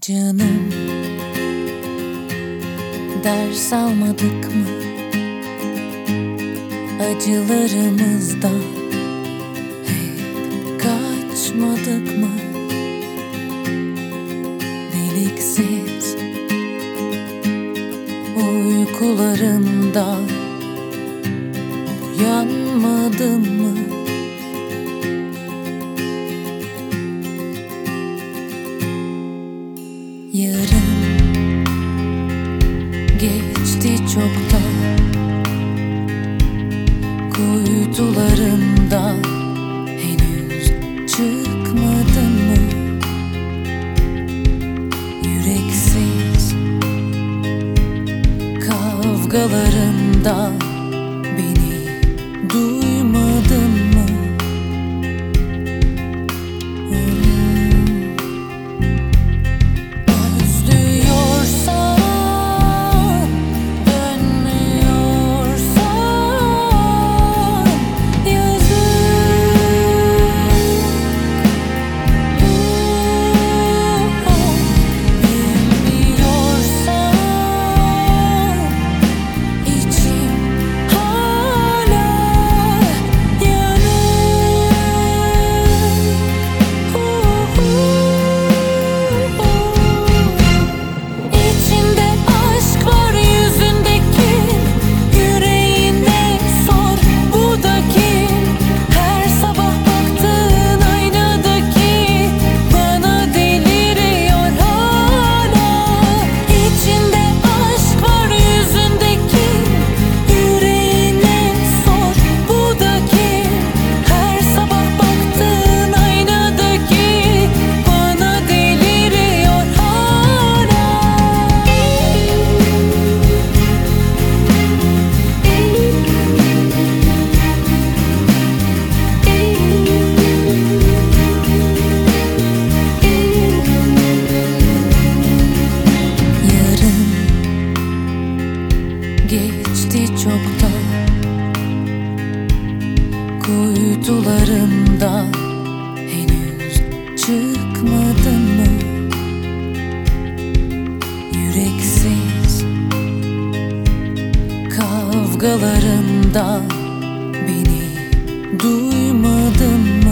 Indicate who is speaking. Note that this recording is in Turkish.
Speaker 1: Canım Ders almadık mı? Acılarımızdan Hep kaçmadık mı? Deliksiz Uykularından Uyanmadın mı Yarın geçti çoktan Kuytularımdan henüz çıkmadın mı? Yüreksiz kavgalarından geçti çoktan Kuytularımdan henüz çıkmadın mı? Yüreksiz kavgalarından beni duymadın mı?